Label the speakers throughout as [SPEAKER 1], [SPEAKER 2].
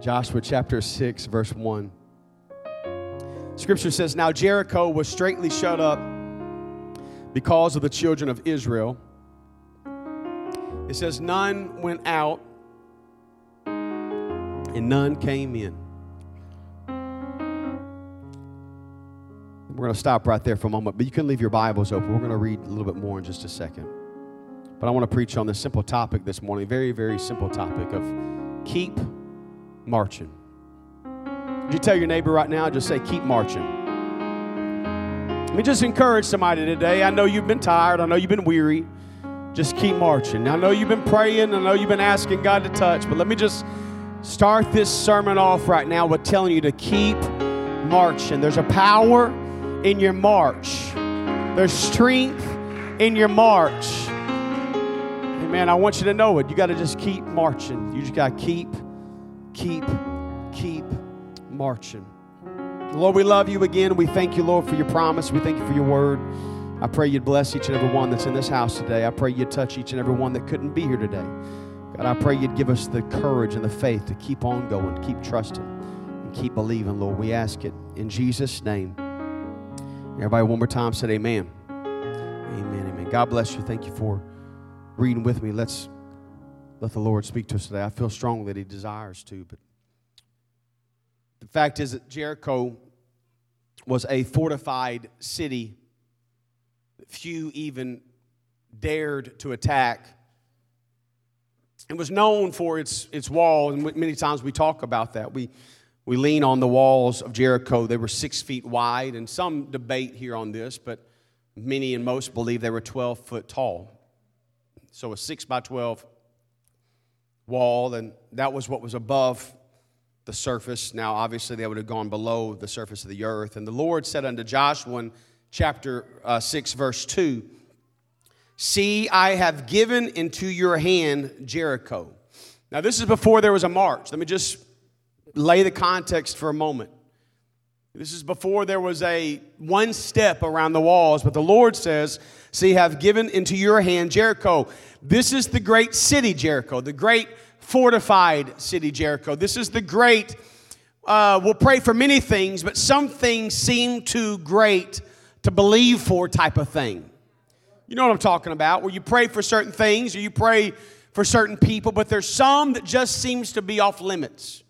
[SPEAKER 1] Joshua chapter 6, verse 1. Scripture says, Now Jericho was straightly shut up because of the children of Israel. It says, None went out and none came in. We're going to stop right there for a moment, but you can leave your Bibles open. We're going to read a little bit more in just a second. But I want to preach on this simple topic this morning, very, very simple topic of keep marching. Would you tell your neighbor right now, just say, keep marching. Let me just encourage somebody today. I know you've been tired, I know you've been weary. Just keep marching. I know you've been praying, I know you've been asking God to touch, but let me just start this sermon off right now with telling you to keep marching. There's a power in your march, there's strength in your march. man, I want you to know it. You got to just keep marching. You just got to keep, keep, keep marching. Lord, we love you again. We thank you, Lord, for your promise. We thank you for your word. I pray you'd bless each and every one that's in this house today. I pray you'd touch each and every one that couldn't be here today. God, I pray you'd give us the courage and the faith to keep on going, keep trusting, and keep believing, Lord. We ask it in Jesus' name. Everybody, one more time, said amen. Amen, amen. God bless you. Thank you for reading with me. Let's let the Lord speak to us today. I feel strongly that He desires to, but the fact is that Jericho was a fortified city that few even dared to attack. It was known for its, its walls, and many times we talk about that. We, we lean on the walls of Jericho. They were six feet wide, and some debate here on this, but many and most believe they were 12 foot tall. So a six by 12 wall, and that was what was above the surface. Now, obviously, they would have gone below the surface of the earth. And the Lord said unto Joshua in chapter uh, 6, verse 2 See, I have given into your hand Jericho. Now, this is before there was a march. Let me just lay the context for a moment. This is before there was a one step around the walls, but the Lord says, See, have given into your hand Jericho. This is the great city, Jericho, the great fortified city, Jericho. This is the great, uh, we'll pray for many things, but some things seem too great to believe for type of thing. You know what I'm talking about, where you pray for certain things or you pray for certain people, but there's some that just seems to be off limits.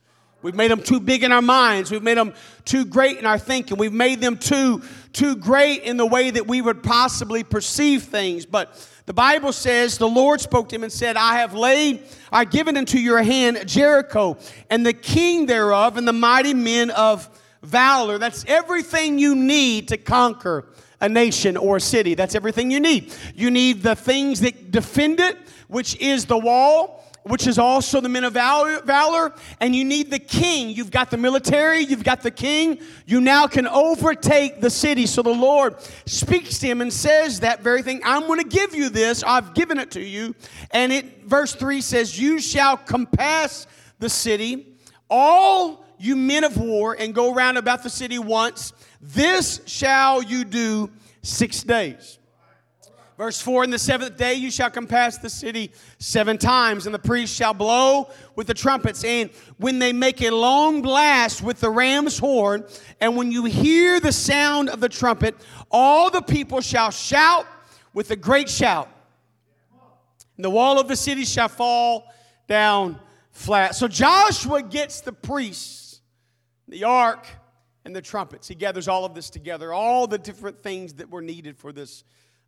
[SPEAKER 1] We've made them too big in our minds. We've made them too great in our thinking. We've made them too, too great in the way that we would possibly perceive things. But the Bible says the Lord spoke to him and said, I have laid, I given into your hand Jericho and the king thereof and the mighty men of valor. That's everything you need to conquer a nation or a city. That's everything you need. You need the things that defend it, which is the wall which is also the men of valor, and you need the king. You've got the military, you've got the king. You now can overtake the city. So the Lord speaks to him and says that very thing. I'm going to give you this. I've given it to you. And it verse 3 says, You shall compass the city, all you men of war, and go round about the city once. This shall you do six days. Verse 4 In the seventh day you shall compass the city seven times, and the priest shall blow with the trumpets. And when they make a long blast with the ram's horn, and when you hear the sound of the trumpet, all the people shall shout with a great shout. And the wall of the city shall fall down flat. So Joshua gets the priests, the ark, and the trumpets. He gathers all of this together, all the different things that were needed for this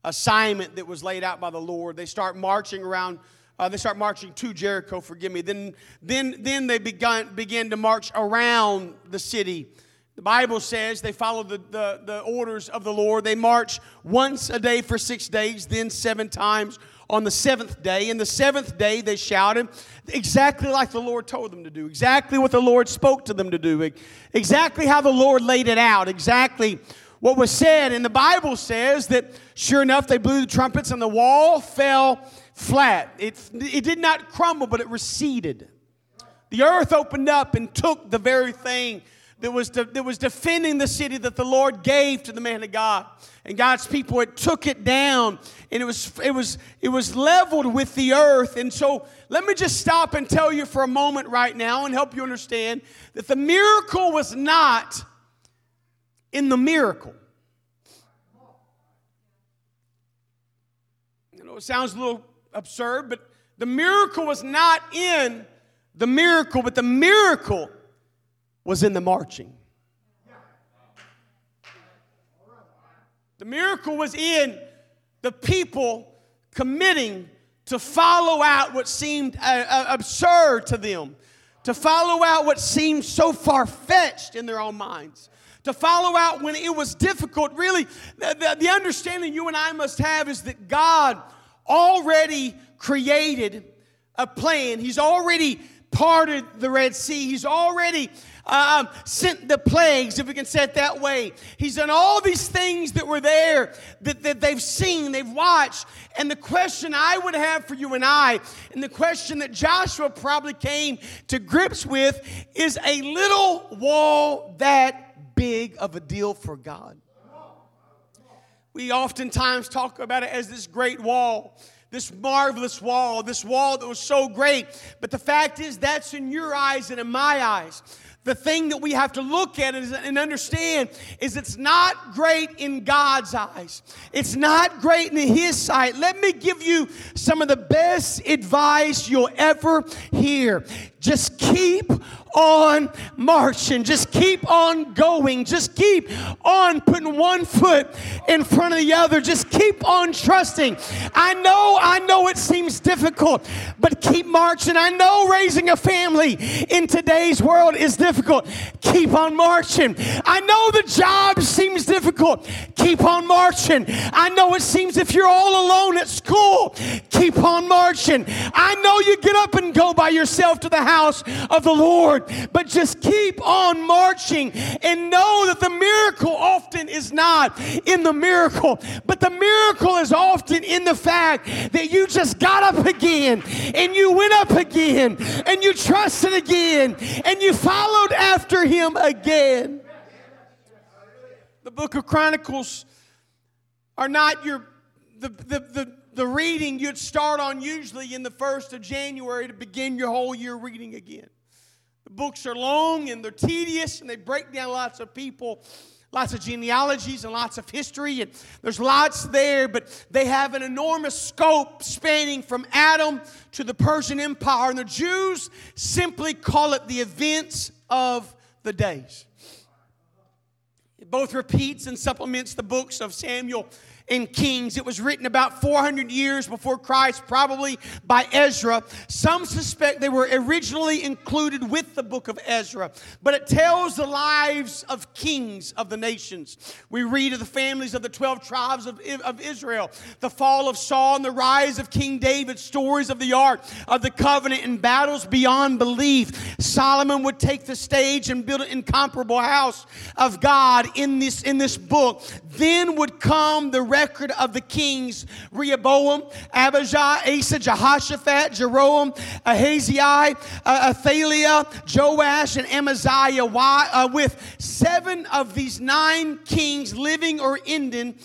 [SPEAKER 1] assignment that was laid out by the Lord. They start marching around. Uh, they start marching to Jericho. Forgive me. Then, then, then they began begin to march around the city. The Bible says they follow the, the, the orders of the Lord. They march once a day for six days, then seven times on the seventh day. And the seventh day they shouted exactly like the Lord told them to do, exactly what the Lord spoke to them to do, exactly how the Lord laid it out, exactly what was said. And the Bible says that sure enough, they blew the trumpets and the wall fell flat. It, it did not crumble, but it receded. The earth opened up and took the very thing that was, de- that was defending the city that the Lord gave to the man of God. And God's people, it took it down and it was, it was, it was leveled with the earth. And so let me just stop and tell you for a moment right now and help you understand that the miracle was not in the miracle. I know it sounds a little absurd, but the miracle was not in the miracle, but the miracle was in the marching. The miracle was in the people committing to follow out what seemed uh, uh, absurd to them, to follow out what seemed so far fetched in their own minds, to follow out when it was difficult. Really, the, the, the understanding you and I must have is that God already created a plan, He's already parted the Red Sea, He's already um, sent the plagues, if we can say it that way. He's done all these things that were there that, that they've seen, they've watched. And the question I would have for you and I, and the question that Joshua probably came to grips with, is a little wall that big of a deal for God? We oftentimes talk about it as this great wall this marvelous wall, this wall that was so great. But the fact is, that's in your eyes and in my eyes the thing that we have to look at and understand is it's not great in God's eyes. It's not great in His sight. Let me give you some of the best advice you'll ever hear. Just keep on marching. Just keep on going. Just keep on putting one foot in front of the other. Just keep on trusting. I know, I know it seems difficult, but keep marching. I know raising a family in today's world is difficult. Keep on marching. I know the job seems difficult. Keep on marching. I know it seems if you're all alone at school, keep on marching. I know you get up and go by yourself to the house house of the Lord. But just keep on marching and know that the miracle often is not in the miracle, but the miracle is often in the fact that you just got up again and you went up again and you trusted again and you followed after him again. The book of Chronicles are not your the, the, the, the reading you'd start on usually in the first of January to begin your whole year reading again. The books are long and they're tedious and they break down lots of people, lots of genealogies and lots of history, and there's lots there, but they have an enormous scope spanning from Adam to the Persian Empire, and the Jews simply call it the events of the days. It both repeats and supplements the books of Samuel in Kings. It was written about 400 years before Christ, probably by Ezra. Some suspect they were originally included with the book of Ezra, but it tells the lives of kings of the nations. We read of the families of the 12 tribes of, of Israel, the fall of Saul and the rise of King David, stories of the ark of the covenant and battles beyond belief. Solomon would take the stage and build an incomparable house of God in this, in this book. Then would come the record of the kings Rehoboam, Abijah, Asa, Jehoshaphat, Jeroboam, Ahaziah, uh, Athaliah, Joash, and Amaziah, uh, with seven of these nine kings living or ending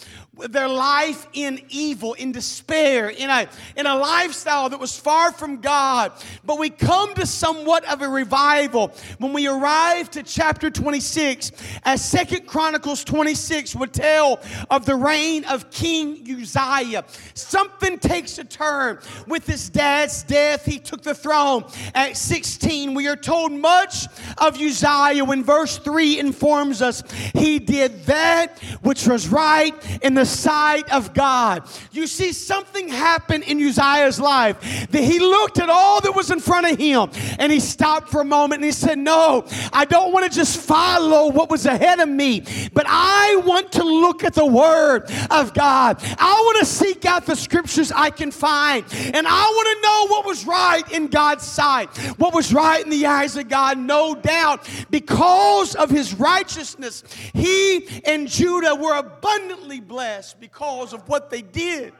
[SPEAKER 1] their life in evil, in despair, in a, in a lifestyle that was far from God. But we come to somewhat of a revival when we arrive to chapter 26, as Second Chronicles 26 would tell of the reign of King Uzziah. Something takes a turn. With his dad's death, he took the throne. At 16, we are told much of Uzziah when verse 3 informs us he did that which was right in the sight of God. You see, something happened in Uzziah's life that he looked at all that was in front of him and he stopped for a moment and he said, No, I don't want to just follow what was ahead of me, but I want to look at the Word of God. I want to seek out the scriptures I can find and I want to know what was right in God's sight, what was right in the eyes of God. No doubt, because of his righteousness, he and Judah were abundantly blessed because of what they did.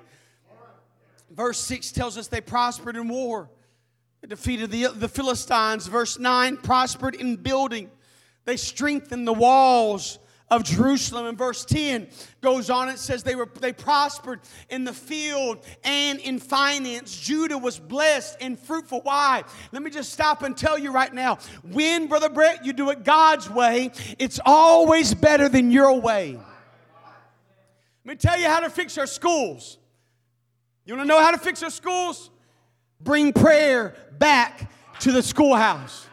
[SPEAKER 1] Verse 6 tells us they prospered in war. They defeated the, the Philistines. Verse 9 prospered in building. They strengthened the walls of Jerusalem. And verse 10 goes on, it says they were they prospered in the field and in finance. Judah was blessed and fruitful. Why? Let me just stop and tell you right now. When, Brother Brett, you do it God's way, it's always better than your way. Let me tell you how to fix our schools. You want to know how to fix our schools? Bring prayer back to the schoolhouse.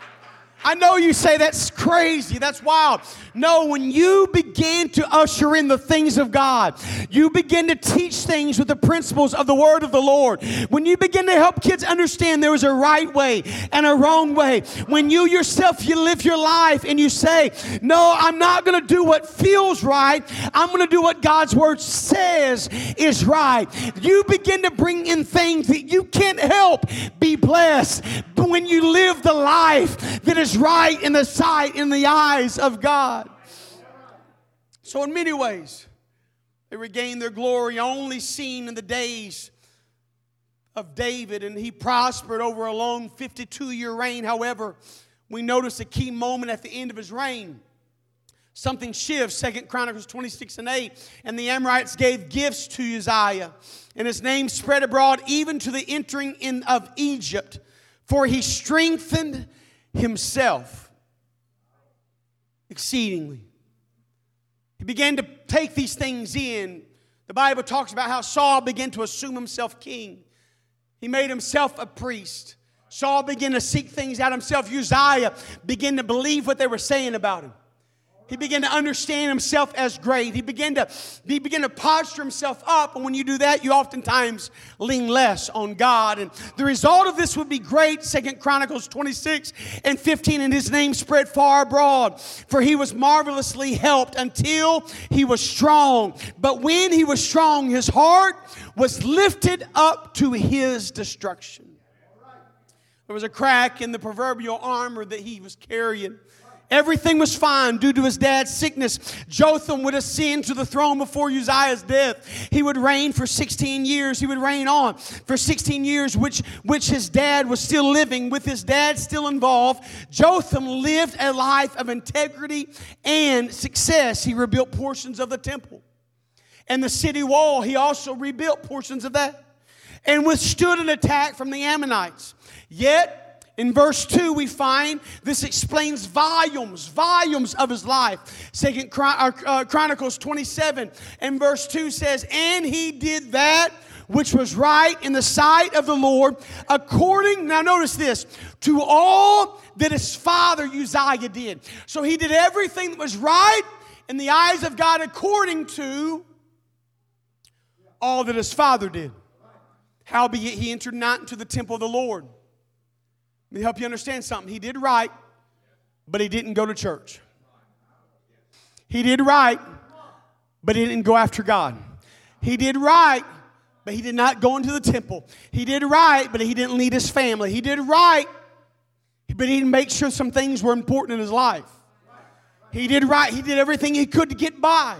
[SPEAKER 1] I know you say that's crazy, that's wild. No, when you begin to usher in the things of God, you begin to teach things with the principles of the word of the Lord. When you begin to help kids understand there is a right way and a wrong way, when you yourself you live your life and you say, "No, I'm not going to do what feels right. I'm going to do what God's word says is right." You begin to bring in things that you can't help be blessed. But when you live the life that is right in the sight, in the eyes of God. So, in many ways, they regained their glory only seen in the days of David, and he prospered over a long 52 year reign. However, we notice a key moment at the end of his reign. Something shifts, Second Chronicles 26 and 8. And the Amorites gave gifts to Uzziah, and his name spread abroad even to the entering in of Egypt, for he strengthened himself exceedingly. He began to take these things in. The Bible talks about how Saul began to assume himself king. He made himself a priest. Saul began to seek things out himself. Uzziah began to believe what they were saying about him. He began to understand himself as great. He began to he began to posture himself up. And when you do that, you oftentimes lean less on God. And the result of this would be great. Second Chronicles 26 and 15. And his name spread far abroad. For he was marvelously helped until he was strong. But when he was strong, his heart was lifted up to his destruction. There was a crack in the proverbial armor that he was carrying. Everything was fine due to his dad's sickness. Jotham would ascend to the throne before Uzziah's death. He would reign for 16 years. He would reign on for 16 years, which, which his dad was still living. With his dad still involved, Jotham lived a life of integrity and success. He rebuilt portions of the temple. And the city wall, he also rebuilt portions of that and withstood an attack from the Ammonites. Yet, in verse 2, we find this explains volumes, volumes of his life. Second uh, uh, Chronicles 27 and verse 2 says, And he did that which was right in the sight of the Lord, according, now notice this, to all that his father Uzziah did. So he did everything that was right in the eyes of God according to all that his father did. Howbeit he entered not into the temple of the Lord let me help you understand something. He did right, but he didn't go to church. He did right, but he didn't go after God. He did right, but he did not go into the temple. He did right, but he didn't lead his family. He did right, but he didn't make sure some things were important in his life. He did right. He did everything he could to get by.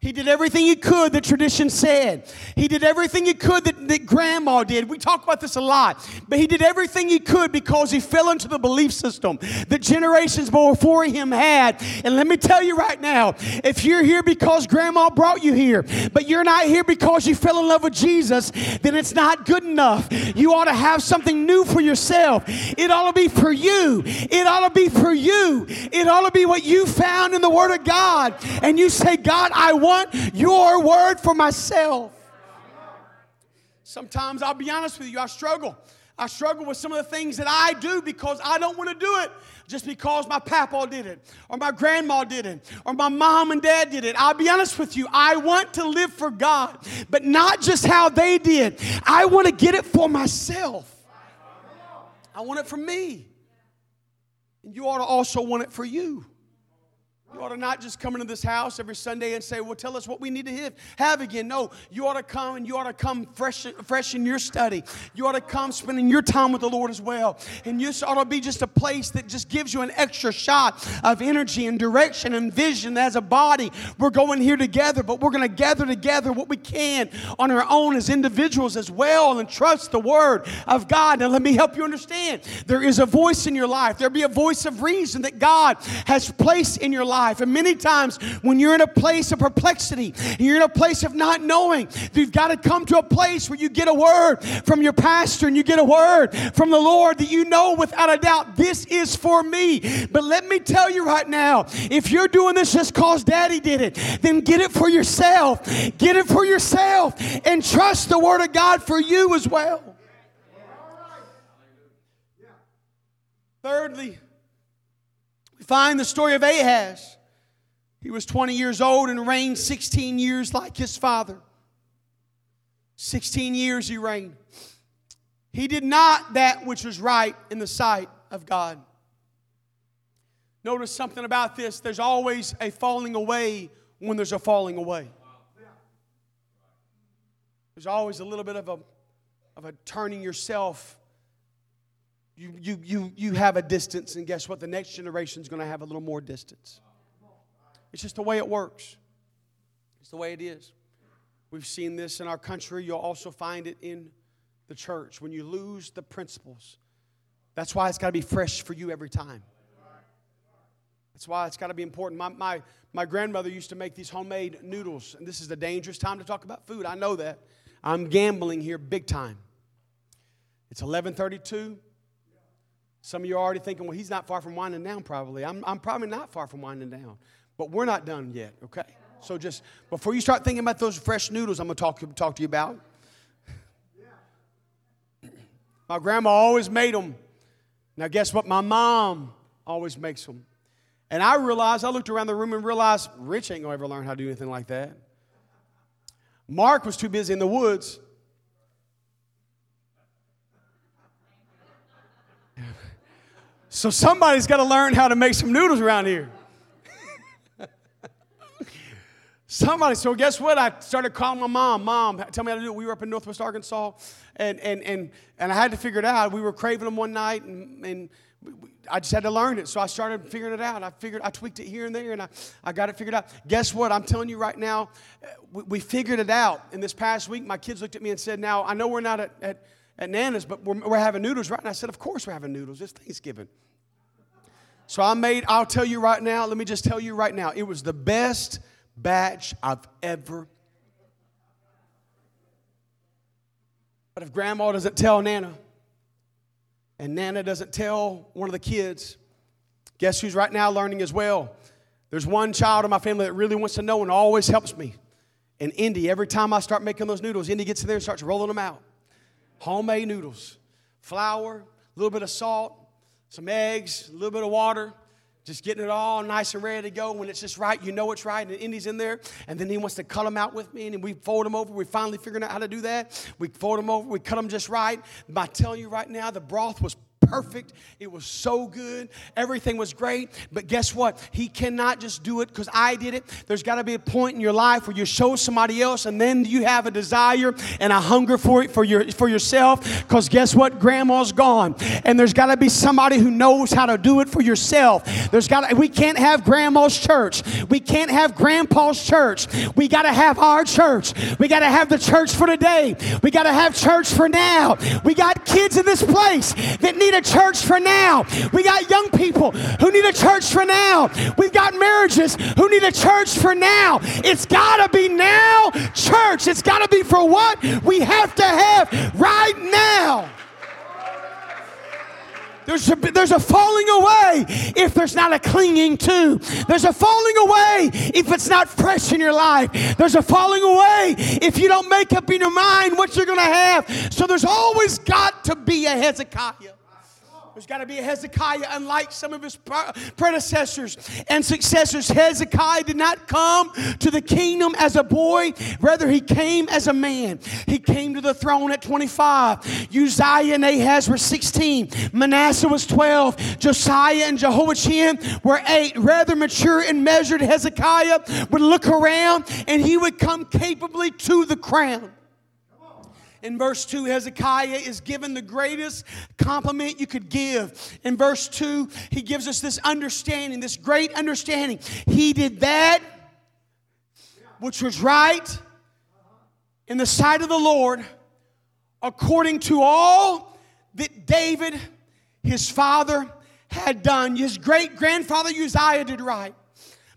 [SPEAKER 1] He did everything he could that tradition said. He did everything he could that, that grandma did. We talk about this a lot. But he did everything he could because he fell into the belief system that generations before him had. And let me tell you right now if you're here because grandma brought you here, but you're not here because you fell in love with Jesus, then it's not good enough. You ought to have something new for yourself. It ought to be for you. It ought to be for you. It ought to be what you found in the Word of God. And you say, God, I want want your word for myself. Sometimes I'll be honest with you, I struggle. I struggle with some of the things that I do because I don't want to do it just because my papa did it or my grandma did it or my mom and dad did it. I'll be honest with you, I want to live for God, but not just how they did. I want to get it for myself. I want it for me. And you ought to also want it for you. You ought to not just come into this house every Sunday and say, Well, tell us what we need to have, have again. No, you ought to come and you ought to come fresh, fresh in your study. You ought to come spending your time with the Lord as well. And you ought to be just a place that just gives you an extra shot of energy and direction and vision as a body. We're going here together, but we're going to gather together what we can on our own as individuals as well and trust the Word of God. Now, let me help you understand. There is a voice in your life, there'll be a voice of reason that God has placed in your life life. And many times when you're in a place of perplexity, you're in a place of not knowing, you've got to come to a place where you get a word from your pastor and you get a word from the Lord that you know without a doubt, this is for me. But let me tell you right now, if you're doing this just because daddy did it, then get it for yourself. Get it for yourself and trust the word of God for you as well. Thirdly, find the story of Ahaz. He was 20 years old and reigned 16 years like his father. 16 years he reigned. He did not that which was right in the sight of God. Notice something about this there's always a falling away when there's a falling away. There's always a little bit of a, of a turning yourself. You, you, you, you have a distance, and guess what? The next generation is going to have a little more distance. It's just the way it works, it's the way it is. We've seen this in our country. You'll also find it in the church. When you lose the principles, that's why it's got to be fresh for you every time. That's why it's got to be important. My, my, my grandmother used to make these homemade noodles, and this is a dangerous time to talk about food. I know that. I'm gambling here big time. It's 1132. Some of you are already thinking, well, he's not far from winding down, probably. I'm, I'm probably not far from winding down. But we're not done yet, okay? So just before you start thinking about those fresh noodles I'm to talk, talk to you about. My grandma always made them. Now, guess what? My mom always makes them. And I realized, I looked around the room and realized Rich ain't to ever learn how to do anything like that. Mark was too busy in the woods. So somebody's got to learn how to make some noodles around here. Somebody, so guess what? I started calling my mom. Mom, tell me how to do it. We were up in Northwest Arkansas, and, and, and, and I had to figure it out. We were craving them one night, and, and I just had to learn it. So I started figuring it out. I figured, I tweaked it here and there, and I, I got it figured out. Guess what? I'm telling you right now, we, we figured it out. In this past week, my kids looked at me and said, Now, I know we're not at, at, at Nana's, but we're, we're having noodles, right? And I said, Of course we're having noodles. It's Thanksgiving. So I made, I'll tell you right now, let me just tell you right now, it was the best batch I've ever. But if grandma doesn't tell Nana, and Nana doesn't tell one of the kids, guess who's right now learning as well? There's one child in my family that really wants to know and always helps me. And Indy, every time I start making those noodles, Indy gets in there and starts rolling them out. Homemade noodles, flour, a little bit of salt, some eggs, a little bit of water, just getting it all nice and ready to go. When it's just right, you know it's right, and Indy's in there. And then he wants to cut them out with me, and we fold them over. We're finally figured out how to do that. We fold them over, we cut them just right. By telling you right now, the broth was perfect. It was so good. Everything was great. But guess what? He cannot just do it because I did it. There's got to be a point in your life where you show somebody else, and then you have a desire and a hunger for it for your for yourself. Because guess what? Grandma's gone, and there's got to be somebody who knows how to do it for yourself. There's got. We can't have grandma's church. We can't have grandpa's church. We got to have our church. We got to have the church for today. We got to have church for now. We got kids in this place that need a church for now. We got young people who need a church for now. We've got marriages who need a church for now. It's got to be now, church. It's got to be for what we have to have right now. There's a, there's a falling away if there's not a clinging to. There's a falling away if it's not fresh in your life. There's a falling away if you don't make up in your mind what you're going to have. So there's always got to be a Hezekiah. There's got to be a Hezekiah, unlike some of his predecessors and successors. Hezekiah did not come to the kingdom as a boy, rather, he came as a man. He came to the throne at 25. Uzziah and Ahaz were 16. Manasseh was 12. Josiah and Jehoiachin were 8. Rather mature and measured, Hezekiah would look around and he would come capably to the crown. In verse 2, Hezekiah is given the greatest compliment you could give. In verse 2, he gives us this understanding, this great understanding. He did that which was right in the sight of the Lord, according to all that David, his father, had done. His great grandfather Uzziah did right,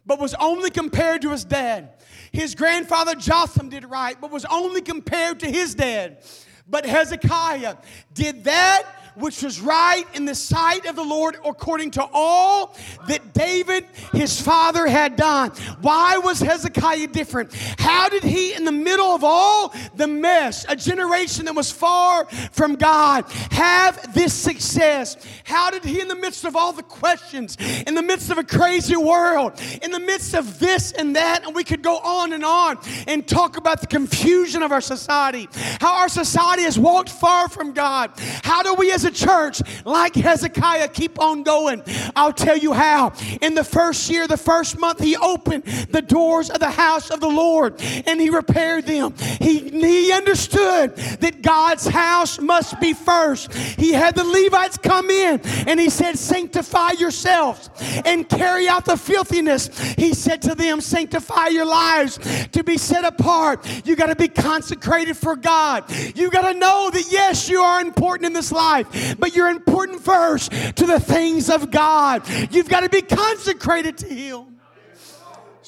[SPEAKER 1] but was only compared to his dad. His grandfather Jotham did right, but was only compared to his dad. But Hezekiah did that which was right in the sight of the Lord according to all that David, his father, had done. Why was Hezekiah different? How did he, in the middle of all the mess, a generation that was far from God, have this success? How did he, in the midst of all the questions, in the midst of a crazy world, in the midst of this and that, and we could go on and on and talk about the confusion of our society, how our society has walked far from God. How do we as a church, like Hezekiah, keep on going. I'll tell you how. In the first year, the first month, he opened the doors of the house of the Lord and he repaired them. He, he understood that God's house must be first. He had the Levites come in and he said, Sanctify yourselves and carry out the filthiness. He said to them, Sanctify your lives to be set apart. You got to be consecrated for God. You got to know that, yes, you are important in this life, but you're important first to the things of God. You've got to be consecrated to Him.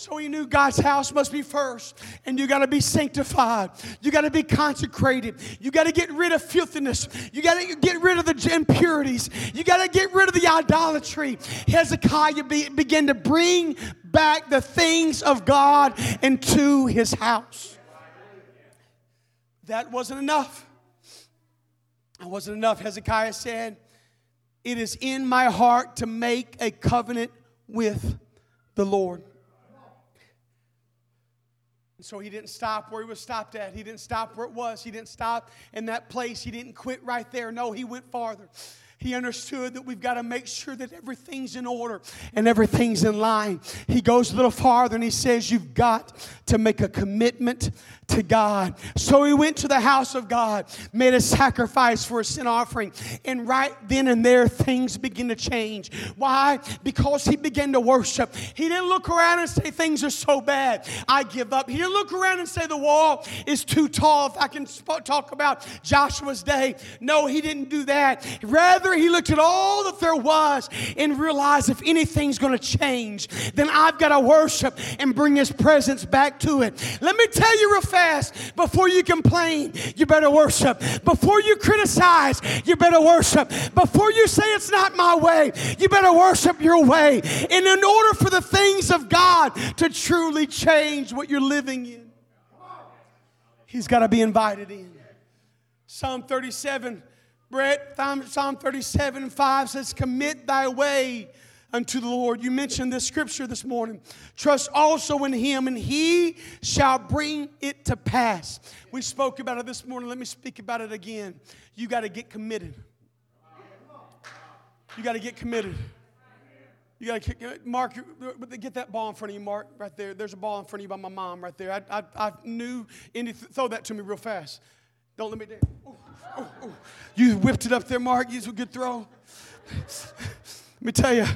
[SPEAKER 1] So he knew God's house must be first, and you got to be sanctified. You got to be consecrated. You got to get rid of filthiness. You got to get rid of the impurities. You got to get rid of the idolatry. Hezekiah be, began to bring back the things of God into his house. That wasn't enough. It wasn't enough. Hezekiah said, It is in my heart to make a covenant with the Lord. And so he didn't stop where he was stopped at. He didn't stop where it was. He didn't stop in that place. He didn't quit right there. No, he went farther. He understood that we've got to make sure that everything's in order and everything's in line. He goes a little farther and he says, You've got to make a commitment to God. So he went to the house of God, made a sacrifice for a sin offering, and right then and there, things begin to change. Why? Because he began to worship. He didn't look around and say, Things are so bad, I give up. He didn't look around and say, The wall is too tall. If I can talk about Joshua's day, no, he didn't do that. Rather, he looked at all that there was and realized if anything's going to change, then I've got to worship and bring his presence back to it. Let me tell you real fast before you complain, you better worship. Before you criticize, you better worship. Before you say it's not my way, you better worship your way. And in order for the things of God to truly change what you're living in, He's got to be invited in. Psalm 37, Brett, Psalm 37 5 says, Commit thy way unto the Lord. You mentioned this scripture this morning. Trust also in him, and he shall bring it to pass. We spoke about it this morning. Let me speak about it again. You got to get committed. You got to get committed. You got to, Mark, get that ball in front of you, Mark, right there. There's a ball in front of you by my mom right there. I, I, I knew, throw that to me real fast. Don't let me down. Ooh, ooh, ooh. You whipped it up there, Mark. You a good throw. Let me tell you,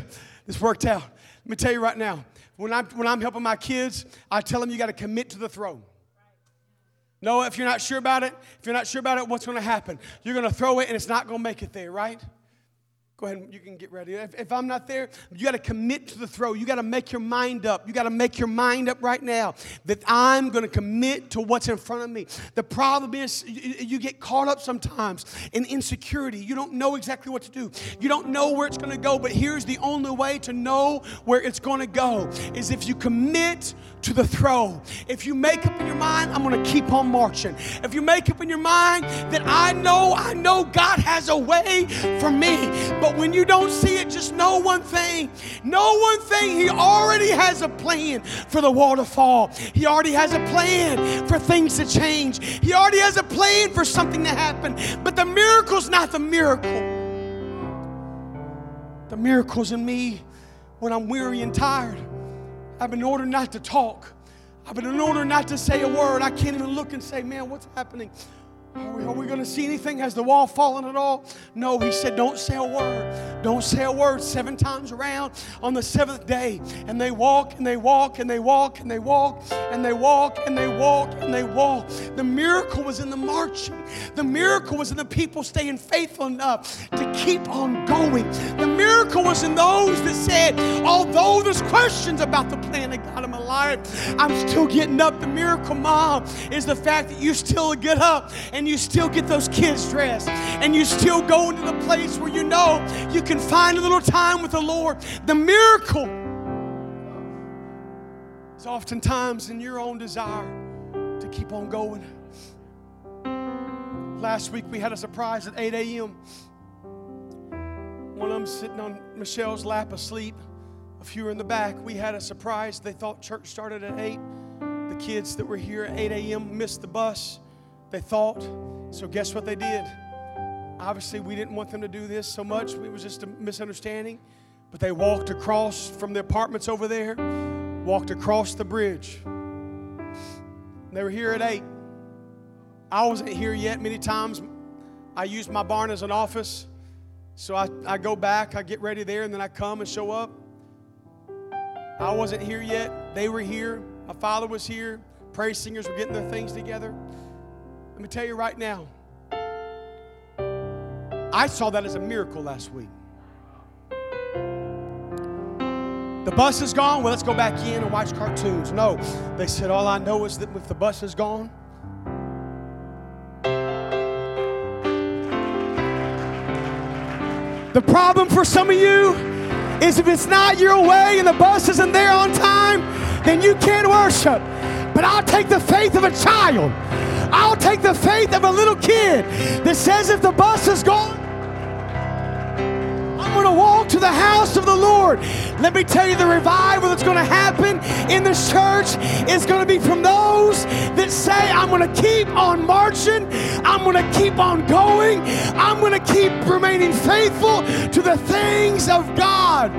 [SPEAKER 1] this worked out. Let me tell you right now, when I'm, when I'm helping my kids, I tell them you got to commit to the throw. No, if you're not sure about it, if you're not sure about it, what's going to happen? You're going to throw it and it's not going to make it there, right? Go ahead, you can get ready. If, if I'm not there, you got to commit to the throw. You got to make your mind up. You got to make your mind up right now that I'm going to commit to what's in front of me. The problem is, you, you get caught up sometimes in insecurity. You don't know exactly what to do, you don't know where it's going to go. But here's the only way to know where it's going to go is if you commit to the throw. If you make up in your mind, I'm going to keep on marching. If you make up in your mind that I know, I know God has a way for me But when you don't see it, just know one thing. Know one thing. He already has a plan for the wall to fall. He already has a plan for things to change. He already has a plan for something to happen. But the miracle's not the miracle. The miracle's in me when I'm weary and tired. I've been ordered not to talk. I've been in order not to say a word. I can't even look and say, man, what's happening? Are we, we going to see anything? Has the wall fallen at all? No, he said, Don't say a word. Don't say a word seven times around on the seventh day. And they walk and they walk and they walk and they walk and they walk and they walk and they walk. The miracle was in the marching, the miracle was in the people staying faithful enough to keep on going. The miracle was in those that said, Although there's questions about the plan of God in my life, I'm still getting up. The miracle, mom, is the fact that you still get up and and you still get those kids dressed and you still go into the place where you know you can find a little time with the Lord. The miracle is oftentimes in your own desire to keep on going. Last week we had a surprise at 8 a.m. One of them sitting on Michelle's lap asleep. A few in the back. We had a surprise. They thought church started at 8. The kids that were here at 8 a.m. missed the bus they thought. So, guess what they did? Obviously, we didn't want them to do this so much, it was just a misunderstanding. But they walked across from the apartments over there, walked across the bridge. They were here at 8. I wasn't here yet. Many times I used my barn as an office. So I, I go back, I get ready there, and then I come and show up. I wasn't here yet. They were here. My father was here. Praise singers were getting their things together. Let me tell you right now, I saw that as a miracle last week. The bus is gone. Well, let's go back in and watch cartoons. No, they said, All I know is that if the bus is gone, the problem for some of you is if it's not your way and the bus isn't there on time, then you can't worship. But I'll take the faith of a child. I'll take the faith of a little kid that says if the bus is gone, I'm going to walk to the house of the Lord. Let me tell you, the revival that's going to happen in this church is going to be from those that say, I'm going to keep on marching, I'm going to keep on going, I'm going to keep remaining faithful to the things of God.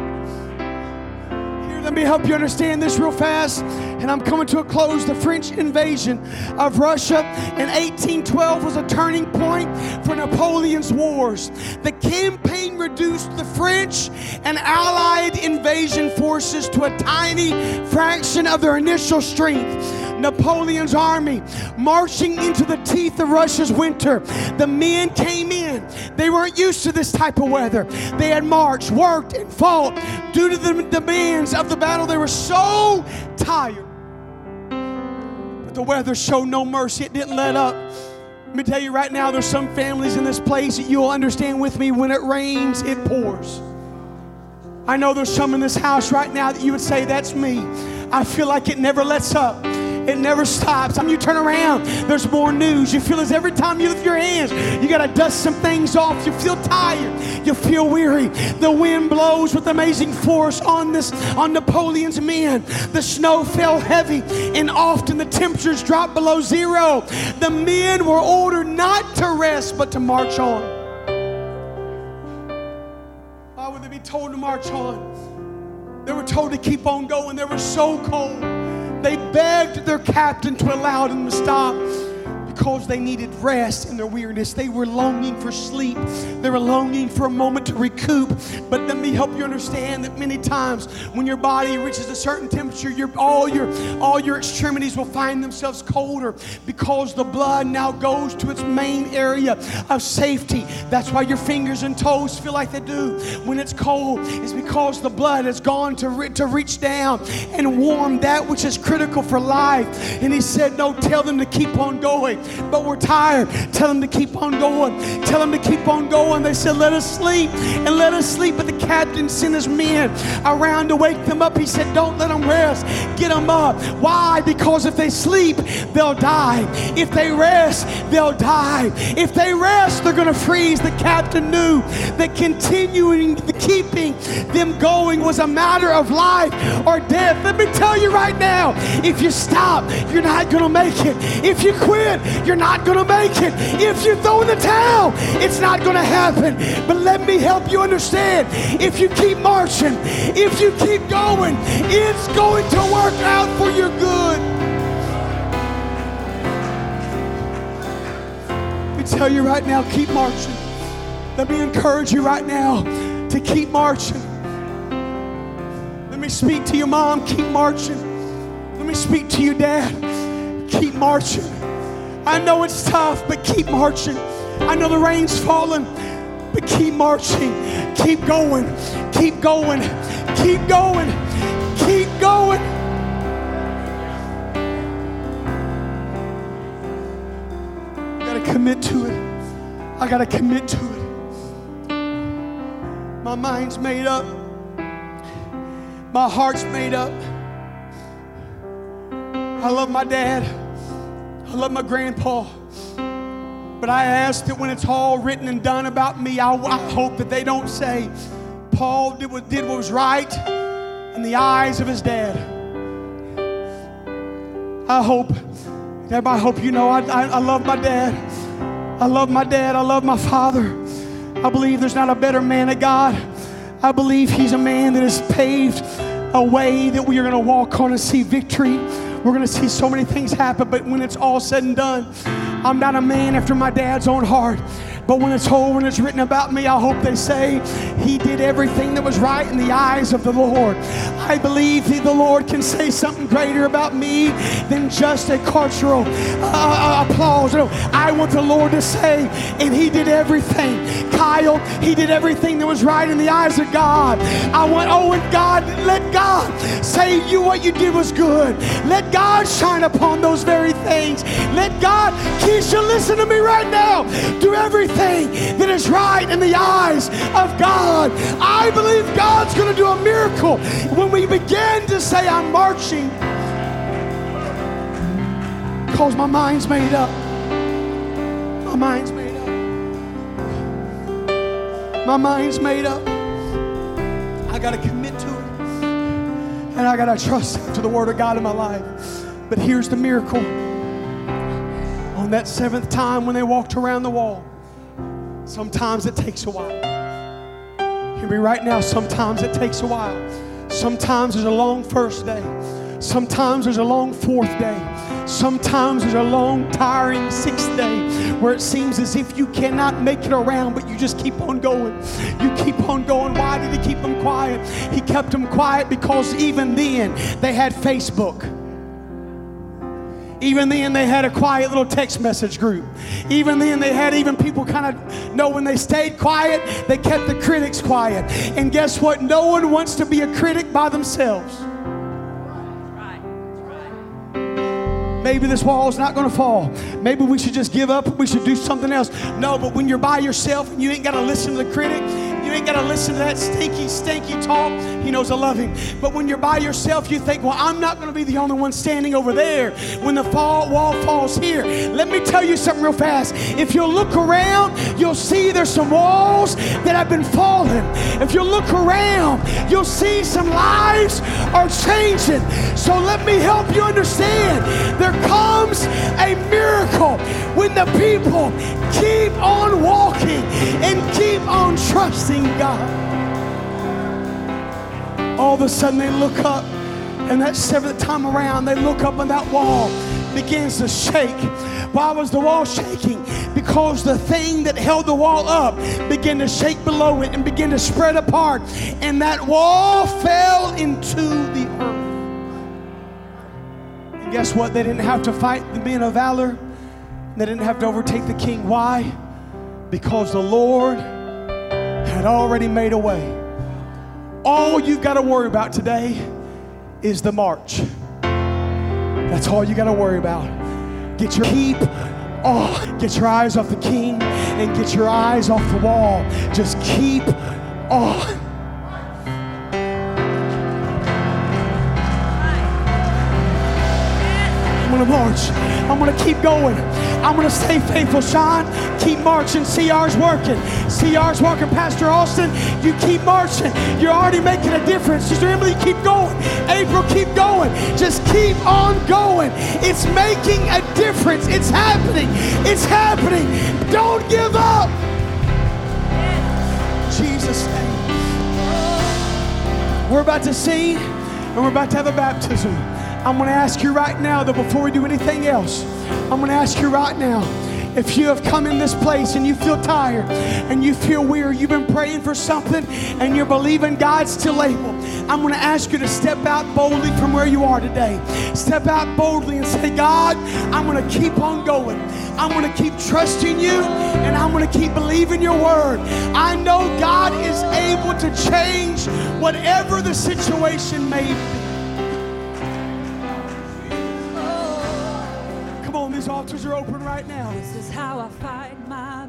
[SPEAKER 1] Here, let me help you understand this real fast and I'm coming to a close. The French invasion of Russia in 1812 was a turning point for Napoleon's wars. The campaign reduced the French and Allied invasion forces to a tiny fraction of their initial strength. Napoleon's army marching into the teeth of Russia's winter. The men came in. They weren't used to this type of weather. They had marched, worked, and fought. Due to the demands of the battle, they were so tired the weather showed no mercy, it didn't let up. Let me tell you right now, there's some families in this place that you'll understand with me when it rains, it pours. I know there's some in this house right now that you would say, That's me. I feel like it never lets up. It never stops. Time you turn around, there's more news. You feel as every time you lift your hands, you got to dust some things off. You feel tired. You feel weary. The wind blows with amazing force on this on Napoleon's men. The snow fell heavy, and often the temperatures dropped below zero. The men were ordered not to rest, but to march on. Why would they be told to march on? They were told to keep on going. They were so cold. They begged their captain to allow them to stop because they needed rest in their weariness. They were longing for sleep. They were longing for a moment to recoup. But let me help you understand that many times when your body reaches a certain temperature, your, all, your, all your extremities will find themselves colder because the blood now goes to its main area of safety. That's why your fingers and toes feel like they do when it's cold. It's because the blood has gone to, re- to reach down and warm that which is critical for life. And he said, No, tell them to keep on going. But we're tired. Tell them to keep on going. Tell them to keep on going. They said, Let us sleep and let us sleep. But the captain sent his men around to wake them up. He said, Don't let them rest. Get them up. Why? Because if they sleep, they'll die. If they rest, they'll die. If they rest, they're going to freeze. The captain knew that continuing, keeping them going was a matter of life or death. Let me tell you right now if you stop, you're not going to make it. If you quit, you're not going to make it. If you throw in the towel, it's not going to happen. But let me help you understand if you keep marching, if you keep going, it's going to work out for your good. Let me tell you right now, keep marching. Let me encourage you right now to keep marching. Let me speak to your mom, keep marching. Let me speak to you, dad, keep marching. I know it's tough, but keep marching. I know the rain's falling, but keep marching. Keep going, keep going, keep going, keep going. I gotta commit to it. I gotta commit to it. My mind's made up. My heart's made up. I love my dad. I love my grandpa. But I ask that when it's all written and done about me, I, I hope that they don't say, Paul did what, did what was right in the eyes of his dad. I hope, everybody, I hope you know I, I, I love my dad. I love my dad. I love my father. I believe there's not a better man of God. I believe he's a man that has paved a way that we are going to walk on and see victory. We're going to see so many things happen, but when it's all said and done, I'm not a man after my dad's own heart. But when it's whole, when it's written about me, I hope they say he did everything that was right in the eyes of the Lord. I believe the Lord can say something greater about me than just a cultural uh, applause. No, I want the Lord to say, and he did everything. Kyle, he did everything that was right in the eyes of God. I want, oh, and God, let God say you what you did was good. Let God shine upon those very things. Let God, Keisha, listen to me right now. Do everything that is right in the eyes of God. I believe God's going to do a miracle when we begin to say, I'm marching. Because my mind's made up. My mind's made up. My mind's made up. I got to commit to it. And I got to trust to the Word of God in my life. But here's the miracle. On that seventh time when they walked around the wall, sometimes it takes a while. Hear me right now. Sometimes it takes a while. Sometimes there's a long first day. Sometimes there's a long fourth day. Sometimes there's a long, tiring sixth day where it seems as if you cannot make it around, but you just keep on going. You keep on going. Why did he keep them quiet? He kept them quiet because even then they had Facebook. Even then, they had a quiet little text message group. Even then, they had even people kind of know when they stayed quiet, they kept the critics quiet. And guess what? No one wants to be a critic by themselves. Maybe this wall is not going to fall. Maybe we should just give up. We should do something else. No, but when you're by yourself and you ain't got to listen to the critic, you ain't got to listen to that stinky, stinky talk. He knows I love him. But when you're by yourself, you think, well, I'm not going to be the only one standing over there when the fall, wall falls here. Let me tell you something real fast. If you look around, you'll see there's some walls that have been falling. If you look around, you'll see some lives are changing. So let me help you understand. There comes a miracle when the people keep on walking and keep on trusting God. All of a sudden they look up, and that seventh time around, they look up and that wall begins to shake. Why was the wall shaking? Because the thing that held the wall up began to shake below it and began to spread apart, and that wall fell into the earth. And guess what? They didn't have to fight the men of valor. They didn't have to overtake the king. Why? Because the Lord had already made a way. All you've got to worry about today is the march. That's all you got to worry about. Get your keep on. Get your eyes off the king and get your eyes off the wall. Just keep on. Gonna march. I'm gonna keep going. I'm gonna stay faithful, Sean. Keep marching. CR's working. CR's working, Pastor Austin. You keep marching. You're already making a difference. Sister Emily, keep going. April, keep going. Just keep on going. It's making a difference. It's happening. It's happening. Don't give up. Jesus' name. We're about to sing and we're about to have a baptism. I'm going to ask you right now, though, before we do anything else, I'm going to ask you right now if you have come in this place and you feel tired and you feel weary, you've been praying for something and you're believing God's still able, I'm going to ask you to step out boldly from where you are today. Step out boldly and say, God, I'm going to keep on going. I'm going to keep trusting you and I'm going to keep believing your word. I know God is able to change whatever the situation may be. Altars are open right now.
[SPEAKER 2] This is how I fight my